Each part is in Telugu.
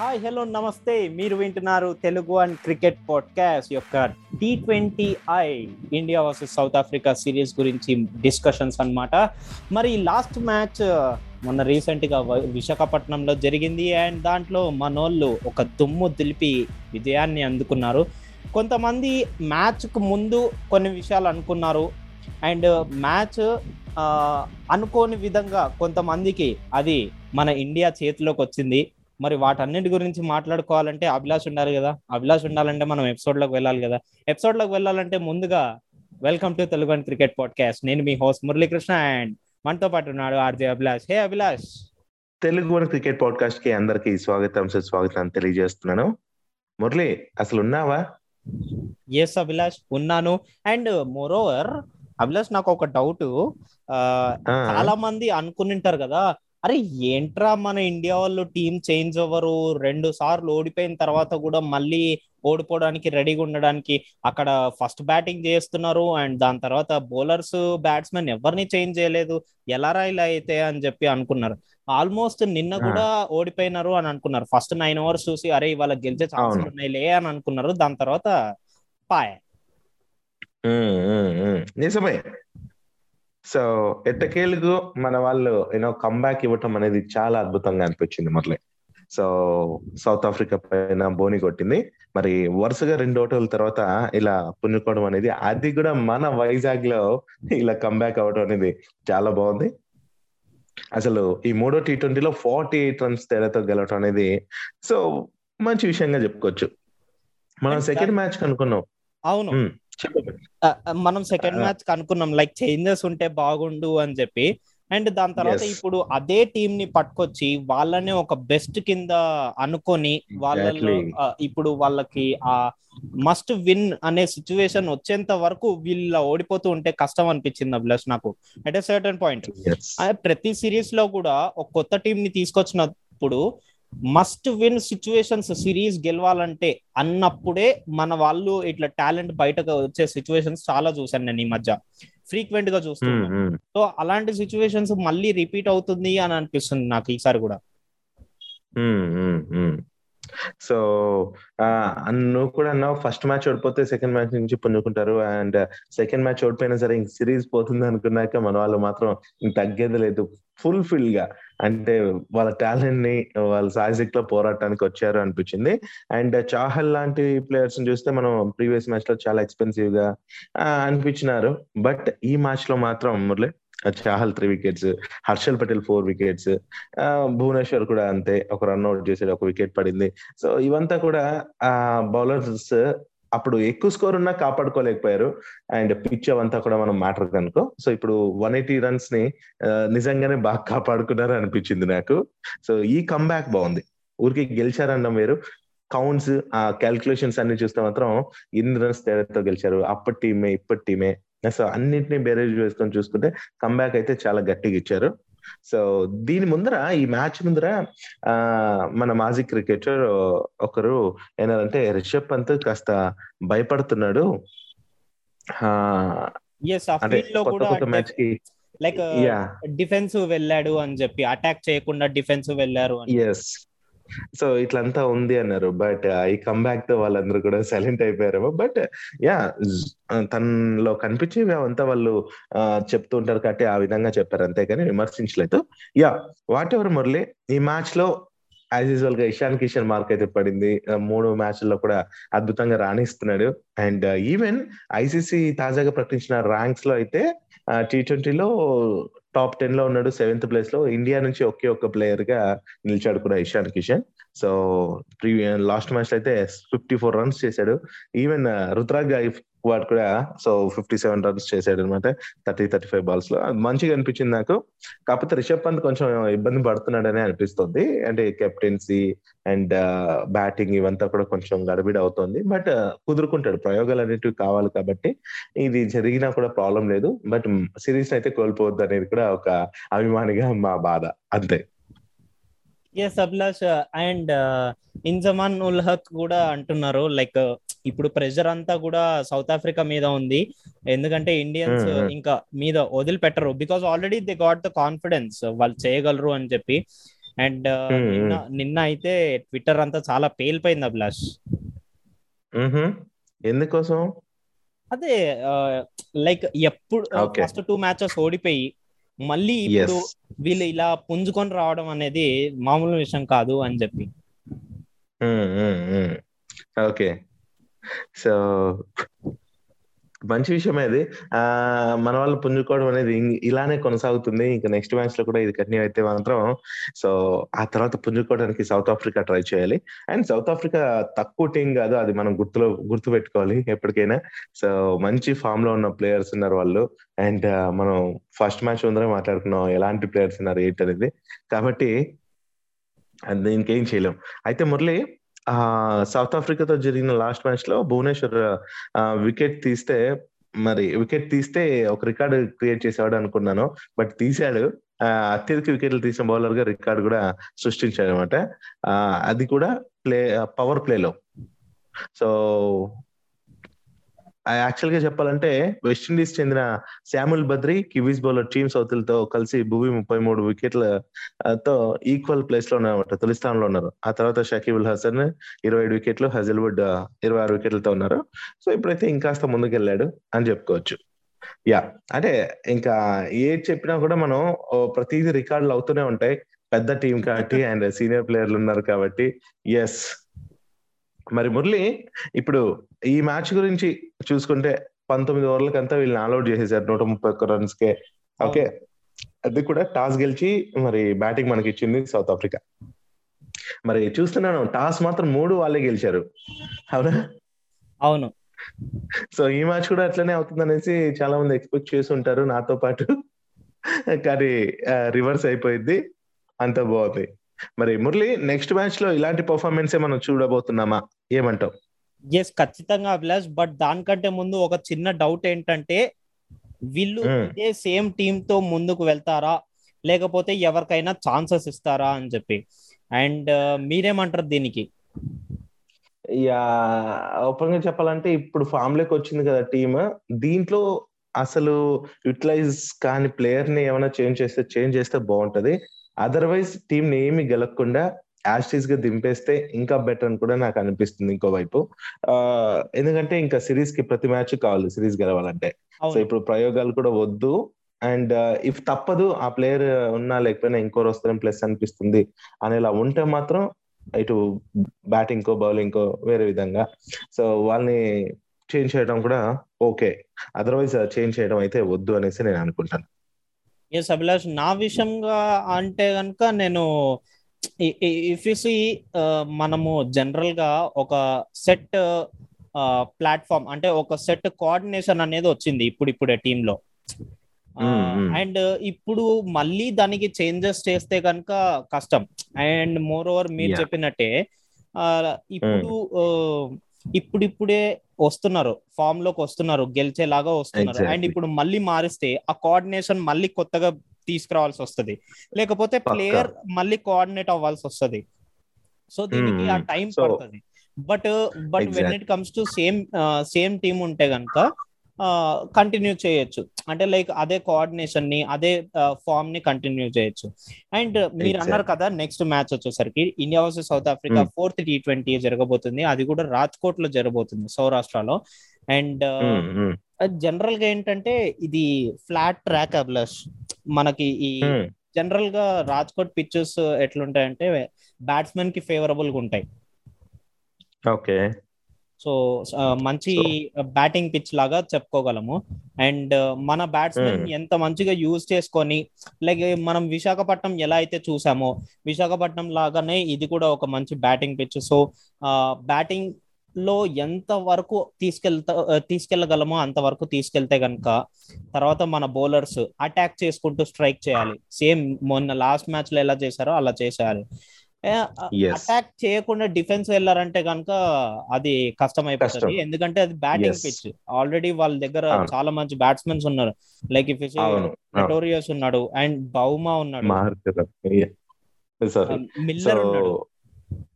హాయ్ హలో నమస్తే. మీరు వింటున్నారు తెలుగు అండ్ క్రికెట్ పాడ్కాస్ట్ యొక్క T twenty I India versus South Africa series గురించి డిస్కషన్స్ అనమాట మరి లాస్ట్ మ్యాచ్ మొన్న రీసెంట్గా విశాఖపట్నంలో జరిగింది. అండ్ దాంట్లో మనోళ్ళు ఒక దుమ్ము దులిపి విజయాన్ని అందుకున్నారు. కొంతమంది మ్యాచ్కు ముందు కొన్ని విషయాలు అనుకున్నారు. అండ్ మ్యాచ్ అనుకోని విధంగా కొంతమందికి అది మన ఇండియా చేతిలోకి వచ్చింది. మరి వాటన్నిటి గురించి మాట్లాడుకోవాలంటే అభిలాష్ ఉండాలి కదా. అభిలాష్ ఉండాలంటే మనం ఎపిసోడ్లోకి వెళ్ళాలి కదా. ఎపిసోడ్లోకి వెళ్ళాలంటే ముందుగా welcome to Telugu and cricket podcast నేను మీ హోస్ట్ మురళీకృష్ణ అండ్ మనతో పాటు ఉన్నాడు RJ Abhilash. Hey Abhilash. Telugu one cricket పాడ్కాస్ట్కి అందరికి స్వాగతం సుస్వాగతం తెలియజేస్తున్నాను. మురళి అసలు ఉన్నావా? ఎస్ అభిలాష్ ఉన్నాను. అండ్ మోరోవర్ అభిలాష్ నాకు ఒక డౌట్ చాలా మంది అనుకునింటారు కదా అరే ఏంట్రా మన ఇండియా వాళ్ళు టీం చేంజ్ అవ్వరు? రెండు సార్లు ఓడిపోయిన తర్వాత కూడా మళ్ళీ ఓడిపోవడానికి రెడీగా ఉండడానికి అక్కడ ఫస్ట్ బ్యాటింగ్ చేస్తున్నారు. అండ్ దాని తర్వాత బౌలర్స్ బ్యాట్స్మెన్ ఎవరిని చేంజ్ చేయలేదు. ఎలారా ఇలా అయితే అని చెప్పి అనుకున్నారు. ఆల్మోస్ట్ నిన్న. కూడా ఓడిపోయినారు అని అనుకున్నారు. ఫస్ట్ నైన్ ఓవర్స్ చూసి అరే ఇవాళ గెలిచే అవును. ఉన్నాయిలే అని అనుకున్నారు. దాని తర్వాత పాయ్. నిజమే. సో ఎట్టకేలుగు మన వాళ్ళు యూనో కంబ్యాక్ ఇవ్వటం అనేది చాలా అద్భుతంగా అనిపించింది మురళి సో సౌత్ ఆఫ్రికా పైన బోని కొట్టింది. మరి వరుసగా రెండు ఓటల తర్వాత ఇలా పుంజుకోవడం అనేది అది కూడా మన వైజాగ్లో ఇలా కంబ్యాక్ అవ్వడం అనేది చాలా బాగుంది. అసలు ఈ మూడో టీ ట్వంటీలో ఫార్టీ ఎయిట్ రన్స్ తేడాతో గెలవటం అనేది సో మంచి విషయంగా చెప్పుకోవచ్చు. మనం సెకండ్ మ్యాచ్ అనుకున్నాం అవును. మనం సెకండ్. మ్యాచ్ కనుక్కున్నాం లైక్ చేంజెస్ ఉంటే బాగుండు అని చెప్పి అండ్ దాని తర్వాత. ఇప్పుడు అదే టీం ని పట్టుకొచ్చి వాళ్ళనే ఒక బెస్ట్ కింద అనుకొని వాళ్ళలో. ఆ, ఇప్పుడు వాళ్ళకి ఆ మస్ట్ విన్ అనే సిచ్యువేషన్ వచ్చేంత వరకు వీళ్ళ ఓడిపోతూ ఉంటే కష్టం అనిపించింది అభిలాష్ నాకు అట్ ఎ సర్టన్ పాయింట్. ప్రతి సిరీస్లో కూడా ఒక కొత్త టీం ని తీసుకొచ్చినప్పుడు మస్ట్ విన్ సిచ్యువేషన్స్ సిరీస్ గెలవాలంటే అన్నప్పుడే మన వాళ్ళు ఇట్లా టాలెంట్ బయటకు వచ్చే సిచ్యువేషన్స్ చాలా చూసాను నేను ఈ మధ్య. ఫ్రీక్వెంట్గా చూస్తున్నాను. సో అలాంటి సిచ్యువేషన్స్ మళ్ళీ రిపీట్ అవుతుంది అని అనిపిస్తుంది నాకు ఈసారి కూడా. సో నువ్వు కూడా అన్నావు ఫస్ట్ మ్యాచ్ ఓడిపోతే సెకండ్ మ్యాచ్ నుంచి పుంజుకుంటారు అండ్ సెకండ్ మ్యాచ్ ఓడిపోయినా సరే ఇంక సిరీస్ పోతుంది అనుకున్నాక మన వాళ్ళు మాత్రం తగ్గేది లేదు. ఫుల్ ఫిల్గా అంటే వాళ్ళ టాలెంట్ని వాళ్ళ సాయశక్తి లో పోరాటానికి వచ్చారు అనిపించింది. అండ్ చాహల్ లాంటి ప్లేయర్స్ చూస్తే మనం ప్రీవియస్ మ్యాచ్లో చాలా ఎక్స్పెన్సివ్గా అనిపించినారు. బట్ ఈ మ్యాచ్లో మాత్రం Murali Chahal three wickets Harshal Patel four wickets Bhuvneshwar కూడా అంతే ఒక రన్ అవుట్ చేసాడు ఒక వికెట్ పడింది. సో ఇవంతా కూడా ఆ బౌలర్స్ అప్పుడు ఎక్కువ స్కోర్ ఉన్నా కాపాడుకోలేకపోయారు. అండ్ పిచ్ అవంతా కూడా మనం మ్యాటర్ కనుకో. సో ఇప్పుడు వన్ ఎయిటీ రన్స్ని నిజంగానే బాగా కాపాడుకున్నారు అనిపించింది నాకు. సో ఈ కంబ్యాక్ బాగుంది. ఊరికి గెలిచారన్న వేరు. కౌంట్స్ ఆ క్యాల్కులేషన్స్ అన్ని చూస్తే మాత్రం ఎన్ని రన్స్ తేడాతో గెలిచారు? అప్పటి టీమే ఇప్పటి టీమే సో అన్నింటినీ బేరేజ్ వేసుకొని చూసుకుంటే కంబ్యాక్ అయితే చాలా గట్టిగా ఇచ్చారు. సో దీని ముందర ఈ మ్యాచ్ ముందర ఆ మన మాజీ క్రికెటర్ ఒకరు ఏనారంటే రిషబ్ పంత్ కాస్త భయపడుతున్నాడు. మ్యాచ్కి లైక్ డిఫెన్స్ వెళ్ళాడు అని చెప్పి అటాక్ చేయకుండా డిఫెన్స్ వెళ్ళారు ఎస్ సో ఇట్లంతా ఉంది అన్నారు. బట్ ఈ కమ్బ్యాక్తో వాళ్ళందరూ కూడా సైలెంట్ అయిపోయారు బట్ యా తనలో కనిపించేవి అవంతా వాళ్ళు చెప్తూ ఉంటారు కాబట్టి ఆ విధంగా చెప్పారు. అంతేగాని విమర్శించలేదు. Yeah whatever Murali? ఈ మ్యాచ్లో యాజ్ యూజువల్గా ఇషాన్ కిషన్ మార్క్ అయితే పడింది. మూడు మ్యాచ్ల్లో కూడా అద్భుతంగా రాణిస్తున్నాడు. అండ్ ఈవెన్ ఐసీసీ తాజాగా ప్రకటించిన ర్యాంక్స్లో అయితే టీ ట్వంటీలో టాప్ టెన్లో ఉన్నాడు సెవెంత్ ప్లేస్లో. ఇండియా నుంచి ఒకే ఒక్క ప్లేయర్గా నిలిచాడు కూడా Ishan Kishan. So previous last match అయితే ఫిఫ్టీ ఫోర్ రన్స్ చేశాడు. ఈవెన్ రుద్రాగ్ వాడు కూడా సో ఫిఫ్టీ సెవెన్ రన్స్ చేశాడు అనమాట థర్టీ థర్టీ ఫైవ్ బాల్స్లో మంచిగా అనిపించింది నాకు. కాకపోతే రిషబ్ పంత్ కొంచెం ఇబ్బంది పడుతున్నాడనే అనిపిస్తుంది. అంటే కెప్టెన్సీ అండ్ బ్యాటింగ్ ఇవంతా కూడా కొంచెం గడబిడ అవుతుంది. బట్ కుదురుకుంటాడు. ప్రయోగాలు అనేటివి కావాలి కాబట్టి ఇది జరిగినా కూడా ప్రాబ్లం లేదు. బట్ సిరీస్ అయితే కోల్పోవద్దు అనేది కూడా ఒక అభిమానిగా మా బాధ. అంతే. ఎస్ అభిలాష్ అండ్ ఇన్జమాన్ ఉల్ హక్ కూడా అంటున్నారు. లైక్ ఇప్పుడు ప్రెషర్ అంతా కూడా సౌత్ ఆఫ్రికా మీద ఉంది. ఎందుకంటే ఇండియన్స్. ఇంకా మీద వదిలిపెట్టరు. Because already they got the confidence. వాళ్ళు చేయగలరు అని చెప్పి. అండ్ నిన్న నిన్న అయితే ట్విట్టర్ అంతా చాలా పేలిపోయింది అభిలాష్. ఎందుకోసం? అదే లైక్ ఎప్పుడు. ఫస్ట్ టూ మ్యాచెస్ ఓడిపోయి మళ్ళీ ఇప్పుడు వీళ్ళు ఇలా పుంజుకొని రావడం అనేది మామూలు విషయం కాదు అని చెప్పి. ఓకే. సో మంచి విషయమే అది ఆ మన వాళ్ళు పుంజుకోవడం అనేది ఇలానే కొనసాగుతుంది. ఇంకా నెక్స్ట్ మ్యాచ్లో కూడా ఇది కంటిన్యూ అయితే మాత్రం సో ఆ తర్వాత పుంజుకోవడానికి సౌత్ ఆఫ్రికా ట్రై చేయాలి. అండ్ సౌత్ ఆఫ్రికా తక్కువ టీం కాదు అది మనం గుర్తులో గుర్తు పెట్టుకోవాలి ఎప్పటికైనా. సో మంచి ఫామ్లో ఉన్న ప్లేయర్స్ ఉన్నారు వాళ్ళు. అండ్ మనం ఫస్ట్ మ్యాచ్ ముందరే మాట్లాడుకున్నాం ఎలాంటి ప్లేయర్స్ ఉన్నారు ఏంటనేది. కాబట్టి అది దీనికి ఏం చేయలేం. అయితే మురళి సౌత్ ఆఫ్రికాతో జరిగిన లాస్ట్ మ్యాచ్లో భువనేశ్వర్ వికెట్ తీస్తే మరి వికెట్ తీస్తే ఒక రికార్డు క్రియేట్ చేసేవాడు అనుకున్నాను బట్ తీశాడు. అత్యధిక వికెట్లు తీసిన బౌలర్గా రికార్డు కూడా సృష్టించాడు అనమాట అది కూడా ప్లే పవర్ ప్లేలో. సో యాక్చువల్గా చెప్పాలంటే వెస్టిండీస్ చెందిన Samuel Badree Kiwis bowler team సౌతులతో కలిసి భూమి ముప్పై మూడు వికెట్ల తో ఈక్వల్ ప్లేస్లో ఉన్నారన్నమాట తొలి స్థానంలో ఉన్నారు. ఆ తర్వాత షకీబుల్ హసన్ ఇరవై ఏడు వికెట్లు హజల్వుడ్ ఇరవై ఆరు వికెట్లతో ఉన్నారు. సో ఇప్పుడైతే ఇంకాస్త ముందుకెళ్ళాడు అని చెప్పుకోవచ్చు. యా అంటే ఇంకా ఏది చెప్పినా కూడా మనం ఓ ప్రతిదీ రికార్డులు అవుతూనే ఉంటాయి. పెద్ద టీం కాబట్టి అండ్ సీనియర్ ప్లేయర్లు ఉన్నారు కాబట్టి ఎస్ మరి మురళి ఇప్పుడు ఈ మ్యాచ్ గురించి చూసుకుంటే పంతొమ్మిది ఓవర్లకంతా వీళ్ళని ఆల్అౌట్ చేసేసారు. నూట ముప్పై ఒక్క రన్స్ కే. ఓకే. అది కూడా టాస్ గెలిచి మరి బ్యాటింగ్ మనకి ఇచ్చింది సౌత్ ఆఫ్రికా మరి చూస్తున్నాను టాస్ మాత్రం మూడు వాళ్ళే గెలిచారు. అవునా? అవును. సో ఈ మ్యాచ్ కూడా అట్లనే అవుతుంది అనేసి చాలా మంది ఎక్స్పెక్ట్ చేసి ఉంటారు నాతో పాటు. కానీ రివర్స్ అయిపోయింది అంత బాగుంది. మరి మురళి నెక్స్ట్ మ్యాచ్లో ఇలాంటి పర్ఫార్మెన్స్ మనం చూడబోతున్నామా? ఏమంటావు? ఎస్ ఖచ్చితంగా అభిలాష్ బట్ దానికంటే ముందు ఒక చిన్న డౌట్ ఏంటంటే వీళ్ళు. ఇదే సేమ్ టీమ్తో ముందుకు వెళ్తారా? లేకపోతే ఎవరికైనా ఛాన్సెస్ ఇస్తారా అని చెప్పి. అండ్ మీరేమంటారు దీనికి? యా ఓపెన్గా చెప్పాలంటే ఇప్పుడు ఫామ్లోకి వచ్చింది కదా టీమ్ దీంట్లో అసలు యూటిలైజ్ కాని ప్లేయర్ని ఏమైనా చేంజ్ చేస్తే చేంజ్ చేస్తే బాగుంటది. అదర్వైజ్ టీం ని ఏమి గెలవకుండా యాస్టీస్గా దింపేస్తే ఇంకా బెటర్ అని కూడా నాకు అనిపిస్తుంది ఇంకోవైపు ఎందుకంటే ఇంకా సిరీస్కి ప్రతి మ్యాచ్ కావాలి సిరీస్ గెలవాలంటే. సో ఇప్పుడు ప్రయోగాలు కూడా వద్దు. అండ్ ఇఫ్ తప్పదు ఆ ప్లేయర్ ఉన్నా లేకపోయినా ఇంకోరు వస్తారని ప్లస్ అనిపిస్తుంది అనేలా ఉంటే మాత్రం ఇటు బ్యాటింగ్ కో బౌలింగ్ కో వేరే విధంగా. సో వాళ్ళని చేంజ్ చేయడం కూడా ఓకే. అదర్వైజ్ చేంజ్ చేయడం అయితే వద్దు అనేసి నేను అనుకుంటాను. ఎస్ అభిలాష్ నా విషయంగా అంటే కనుక నేను ఇఫ్ యు సి మనము జనరల్గా ఒక సెట్ ప్లాట్ఫామ్ అంటే ఒక సెట్ కోఆర్డినేషన్ అనేది వచ్చింది ఇప్పుడు ఇప్పుడే టీమ్లో. అండ్ ఇప్పుడు మళ్ళీ దానికి చేంజెస్ చేస్తే కనుక కష్టం అండ్ మోర్ ఓవర్ మీరు. చెప్పినట్టే ఇప్పుడు ఇప్పుడిప్పుడే వస్తున్నారు ఫామ్లోకి వస్తున్నారు గెలిచేలాగా వస్తున్నారు. అండ్ ఇప్పుడు మళ్ళీ మారిస్తే ఆ కోఆర్డినేషన్ మళ్ళీ కొత్తగా తీసుకురావాల్సి వస్తది లేకపోతే. ప్లేయర్ మళ్ళీ కోఆర్డినేట్ అవ్వాల్సి వస్తది సో దీనికి ఆ. టైం పడుతుంది. But but when. It comes to same same team ఉంటే కనుక కంటిన్యూ చేయొచ్చు. అంటే లైక్ అదే కోఆర్డినేషన్ని అదే ఫామ్ని కంటిన్యూ చేయొచ్చు. అండ్ మీరు అన్నారు కదా నెక్స్ట్ మ్యాచ్ వచ్చేసరికి India versus South Africa. Fourth T twenty జరగబోతుంది. అది కూడా రాజ్కోట్లో జరగబోతుంది సౌరాష్ట్రలో. అండ్ Hmm, hmm, జనరల్గా ఏంటంటే ఇది ఫ్లాట్ ట్రాక్ అబ్లస్ మనకి ఈ. జనరల్గా రాజ్కోట్ పిచ్చెస్ ఎట్లుంటాయంటే బ్యాట్స్మెన్కి ఫేవరబుల్గా ఉంటాయి ఓకే సో మంచి బ్యాటింగ్ పిచ్ లాగా చెప్పుకోగలము అండ్ మన బ్యాట్స్మెన్. ఎంత మంచిగా యూజ్ చేసుకొని లైక్ మనం విశాఖపట్నం ఎలా అయితే చూసామో విశాఖపట్నం లాగానే ఇది కూడా ఒక మంచి బ్యాటింగ్ పిచ్ సో బ్యాటింగ్ లో ఎంత వరకు తీసుకెళ్తా తీసుకెళ్ళగలమో అంతవరకు తీసుకెళ్తే గనక తర్వాత మన బౌలర్స్ అటాక్ చేసుకుంటూ స్ట్రైక్ చేయాలి. సేమ్ మొన్న లాస్ట్ మ్యాచ్లో ఎలా చేశారో అలా చేసేయాలి. అటాక్ చేయకుండా డిఫెన్స్ వెళ్ళారంటే కనుక అది కష్టం. అయిపోతుంది. ఎందుకంటే అది బ్యాటింగ్. పిచ్. ఆల్రెడీ వాళ్ళ దగ్గర. చాలా మంచి బ్యాట్స్మెన్స్ ఉన్నారు. లైక్ ఇఫ్ అవును. నటోరియస్ ఉన్నాడు అండ్ బౌమా ఉన్నాడు. మిల్లర్ ఉన్నాడు.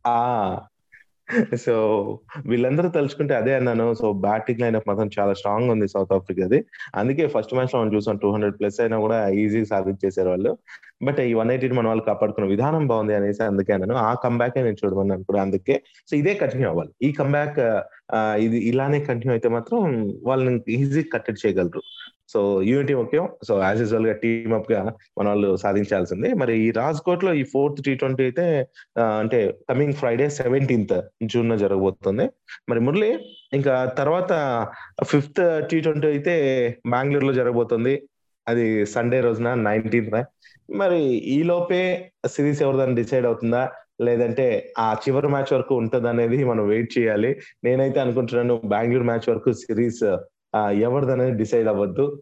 ఆ సో వీళ్ళందరూ తలుచుకుంటే అదే అన్నాను. సో బ్యాటింగ్ లైన్ అప్ మాత్రం చాలా స్ట్రాంగ్ ఉంది సౌత్ ఆఫ్రికాది. అందుకే ఫస్ట్ మ్యాచ్లో మనం చూసాం టూ హండ్రెడ్ ప్లస్ అయినా కూడా ఈజీ సాధించేసారు వాళ్ళు. బట్ ఈ వన్ ఎయిటీ మన వాళ్ళు కాపాడుకున్న విధానం బాగుంది అనేసి అందుకే అన్నాను. ఆ కంబ్యాక్ నేను చూడమన్నాను కూడా అందుకే. సో ఇదే కంటిన్యూ అవ్వాలి. ఈ కంబ్యాక్ ఇది ఇలానే కంటిన్యూ అయితే మాత్రం వాళ్ళని ఈజీ కట్టెడ్ చేయగలరు. సో యూనిటీ ముఖ్యం. సో యాజ్ యూజువల్గా టీమ్ అప్గా మన వాళ్ళు సాధించాల్సిందే. మరి ఈ రాజ్కోట్లో ఈ ఫోర్త్ టీ ట్వంటీ అయితే అంటే కమింగ్ ఫ్రైడే సెవెంటీన్త్ జూన్లో జరగబోతుంది. మరి మురళి ఇంకా తర్వాత ఫిఫ్త్ టీ ట్వంటీ అయితే బెంగళూరులో జరగబోతుంది. అది సండే రోజున నైన్టీన్త్ మరి ఈ లోపే సిరీస్ ఎవరిదని డిసైడ్ అవుతుందా? లేదంటే ఆ చివరి మ్యాచ్ వరకు ఉంటుంది అనేది మనం వెయిట్ చేయాలి. నేనైతే అనుకుంటున్నాను బెంగళూరు మ్యాచ్ వరకు సిరీస్ ఎవరిదనేది డిసైడ్ అవ్వద్దు.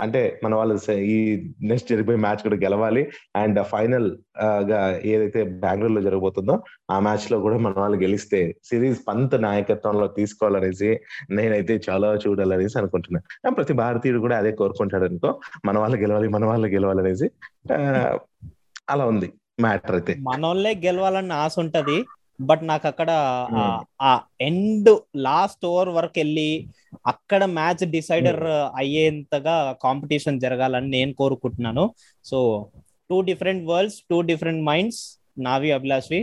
అంటే మన వాళ్ళు ఈ నెక్స్ట్ జరిగిపోయే మ్యాచ్ కూడా గెలవాలి. అండ్ ఫైనల్గా ఏదైతే బెంగళూరులో జరగబోతుందో ఆ మ్యాచ్లో కూడా మన వాళ్ళు గెలిస్తే సిరీస్ పంత్ నాయకత్వంలో తీసుకోవాలనేసి నేనైతే చాలా చూడాలనేసి అనుకుంటున్నాను ప్రతి భారతీయుడు కూడా అదే కోరుకుంటాడు అనుకో మన వాళ్ళు గెలవాలి మన వాళ్ళు గెలవాలనేసి. అలా ఉంది మ్యాటర్ అయితే. మనోళ్ళే గెలవాలని ఆశ ఉంటది. బట్ నాకు అక్కడ ఆ ఎండ్ లాస్ట్ ఓవర్ వరకు వెళ్ళి అక్కడ మ్యాచ్ డిసైడర్ అయ్యేంతగా కాంపిటీషన్ జరగాలని నేను కోరుకుంటున్నాను. So two different worlds two different minds నావి అభిలాష్వి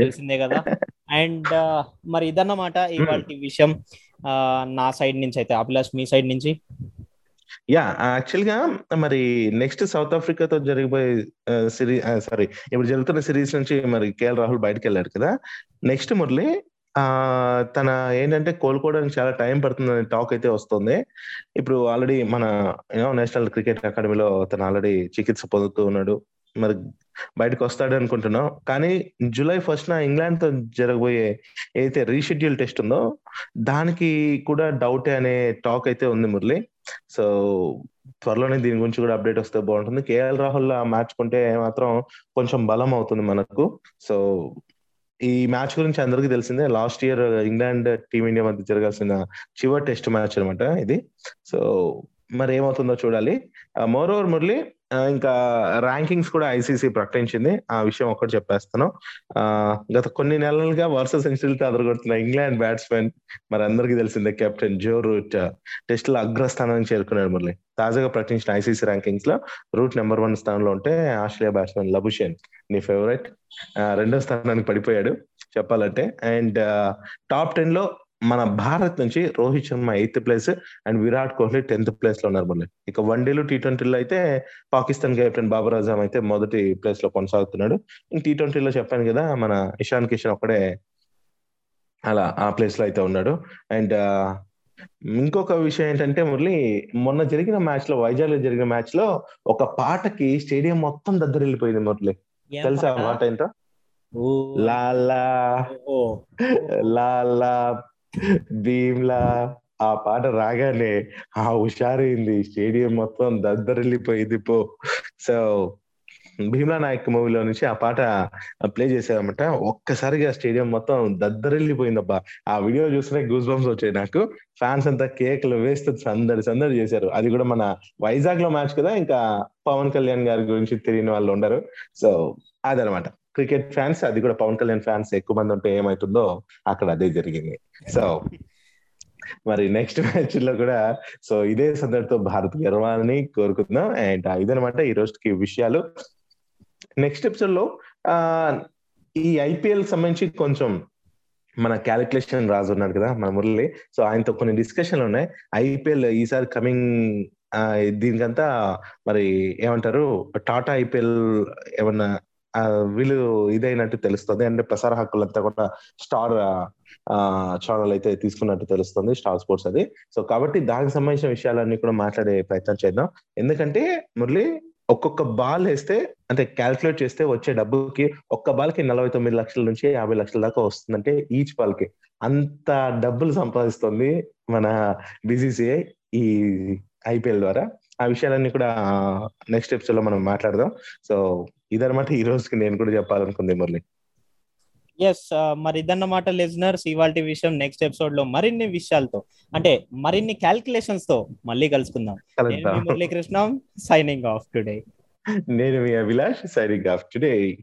తెలిసిందే కదా. అండ్ మరి ఇదన్నమాట ఇవాళ విషయం. నా సైడ్ నుంచి అయితే. అభిలాష్ మీ సైడ్ నుంచి? యా యాక్చువల్గా మరి నెక్స్ట్ సౌత్ ఆఫ్రికాతో జరిగిపోయే సిరీస్ సారీ ఇప్పుడు జరుగుతున్న సిరీస్ నుంచి మరి కేఎల్ రాహుల్ బయటకు వెళ్ళాడు కదా. నెక్స్ట్ మురళి తన ఏంటంటే కోలుకోవడానికి చాలా టైం పడుతుందని టాక్ అయితే వస్తుంది. ఇప్పుడు ఆల్రెడీ మన యూనో నేషనల్ క్రికెట్ అకాడమీలో తను ఆల్రెడీ చికిత్స పొందుతూ ఉన్నాడు. మరి బయటకు వస్తాడు అనుకుంటున్నాం. కానీ జూలై ఫస్ట్ న ఇంగ్లాండ్తో జరగబోయే ఏదైతే రీషెడ్యూల్ టెస్ట్ ఉందో దానికి కూడా డౌటే అనే టాక్ అయితే ఉంది మురళి. సో త్వరలోనే దీని గురించి కూడా అప్డేట్ వస్తే బాగుంటుంది. కేఎల్ రాహుల్ మ్యాచ్ కొంటే మాత్రం కొంచెం బలం అవుతుంది మనకు. సో ఈ మ్యాచ్ గురించి అందరికీ తెలిసిందే లాస్ట్ ఇయర్ ఇంగ్లాండ్ టీమిండియా మధ్య జరగాల్సిన చివరి టెస్ట్ మ్యాచ్ అనమాట ఇది. సో మరి ఏమవుతుందో చూడాలి. మోర్ ఓవర్ మురళి ఇంకా ర్యాంకింగ్స్ కూడా ఐసీసీ ప్రకటించింది. ఆ విషయం ఒక్కటి చెప్పేస్తాను. గత కొన్ని నెలలుగా వరుస సెంచరీలతో అదరగొడుతున్న ఇంగ్లాండ్ బ్యాట్స్మెన్ మరి అందరికీ తెలిసిందే కెప్టెన్ జో రూట్ టెస్ట్లో అగ్రస్థానానికి చేరుకున్నాడు మురళి. తాజాగా ప్రకటించిన ఐసీసీ ర్యాంకింగ్స్లో రూట్ నెంబర్ వన్ స్థానంలో ఉంటే ఆస్ట్రేలియా బ్యాట్స్మెన్ లబుషేన్ నీ ఫేవరెట్ రెండో స్థానానికి పడిపోయాడు చెప్పాలంటే. అండ్ టాప్ టెన్లో మన భారత్ నుంచి Rohit Sharma eighth place and Virat Kohli tenth ప్లేస్లో ఉన్నారు మళ్ళీ ఇక వన్డేలు టీ ట్వంటీలో అయితే పాకిస్తాన్ కెప్టెన్ బాబర్ అజామ్ అయితే మొదటి ప్లేస్లో కొనసాగుతున్నాడు. ఇంక టీ ట్వంటీలో చెప్పాను కదా మన ఇషాన్ కిషన్ ఒక్కడే అలా ఆ ప్లేస్లో అయితే ఉన్నాడు. అండ్ ఇంకొక విషయం ఏంటంటే మురళి మొన్న జరిగిన మ్యాచ్లో వైజాగ్లో జరిగిన మ్యాచ్లో ఒక పాటకి స్టేడియం మొత్తం దగ్గర వెళ్ళిపోయింది మురళి తెలుసా ఆ పాట? ఏంటో? లాలా. లాలా. భీమ్లా ఆ పాట రాగానే ఆ హుషారైంది. స్టేడియం మొత్తం దద్దరిల్లిపోయింది పో. సో భీమ్లా నాయక్ మూవీలో నుంచి ఆ పాట ప్లే చేశారన్నమాట. ఒక్కసారిగా స్టేడియం మొత్తం దద్దరిల్లిపోయిందబ్బా. ఆ వీడియో చూస్తే గూస్ బంప్స్ వచ్చాయి నాకు. ఫ్యాన్స్ అంతా కేకులు వేస్తూ సందడి సందడి చేశారు. అది కూడా మన వైజాగ్లో మ్యాచ్ కదా ఇంకా పవన్ కళ్యాణ్ గారి గురించి తెలియని వాళ్ళు ఉండరు. సో అదనమాట క్రికెట్ ఫ్యాన్స్ అది కూడా పవన్ కళ్యాణ్ ఫ్యాన్స్ ఎక్కువ మంది ఉంటే ఏమైతుందో అక్కడ అదే జరిగింది. సో మరి నెక్స్ట్ మ్యాచ్లో కూడా సో ఇదే సందడితో భారత్ గెలవాలని కోరుకుందాం. అండ్ ఇదనమాట ఈ రోజుకి విషయాలు. నెక్స్ట్ ఎపిసోడ్లో ఆ ఈ ఐపీఎల్ సంబంధించి కొంచెం మన క్యాలిక్యులేషన్ రాజు ఉన్నాడు కదా మన మురళి. సో ఆయనతో కొన్ని డిస్కషన్లు ఉన్నాయి. ఐపీఎల్ ఈసారి కమింగ్ దీనికంతా మరి ఏమంటారు టాటా ఐపీఎల్ ఏమన్నా వీళ్ళు ఇదైనట్టు తెలుస్తుంది. అంటే ప్రసార హక్కులంతా కూడా స్టార్ ఛానల్ అయితే తీసుకున్నట్టు తెలుస్తుంది స్టార్ స్పోర్ట్స్ అది. సో కాబట్టి దానికి సంబంధించిన విషయాలన్నీ కూడా మాట్లాడే ప్రయత్నం చేద్దాం. ఎందుకంటే మురళి ఒక్కొక్క బాల్ వేస్తే అంటే క్యాల్కులేట్ చేస్తే వచ్చే డబ్బుకి ఒక్క బాల్కి నలభై తొమ్మిది లక్షల నుంచి యాభై లక్షల దాకా వస్తుందంటే ఈచ్ బాల్కి అంత డబ్బులు సంపాదిస్తుంది మన బిసిసిఐ ఈ ఐపీఎల్ ద్వారా. ఆ విషయాలన్నీ కూడా నెక్స్ట్ ఎపిసోడ్లో మనం మాట్లాడదాం. సో ఇదనమాట ఈ రోజుకి నేను కూడా చెప్పాలనుకుంది మురళి. ఎస్ మరి ఇదన్నమాట లిజనర్స్ ఇవాళ విషయం నెక్స్ట్ ఎపిసోడ్లో మరిన్ని విషయాలతో అంటే మరిన్ని క్యాల్కులేషన్స్తో మళ్ళీ కలుసుకుందాం. మురళీకృష్ణ సైనింగ్ ఆఫ్ టుడే నేను మీ అభిలాష్ సైనింగ్ ఆఫ్ టుడే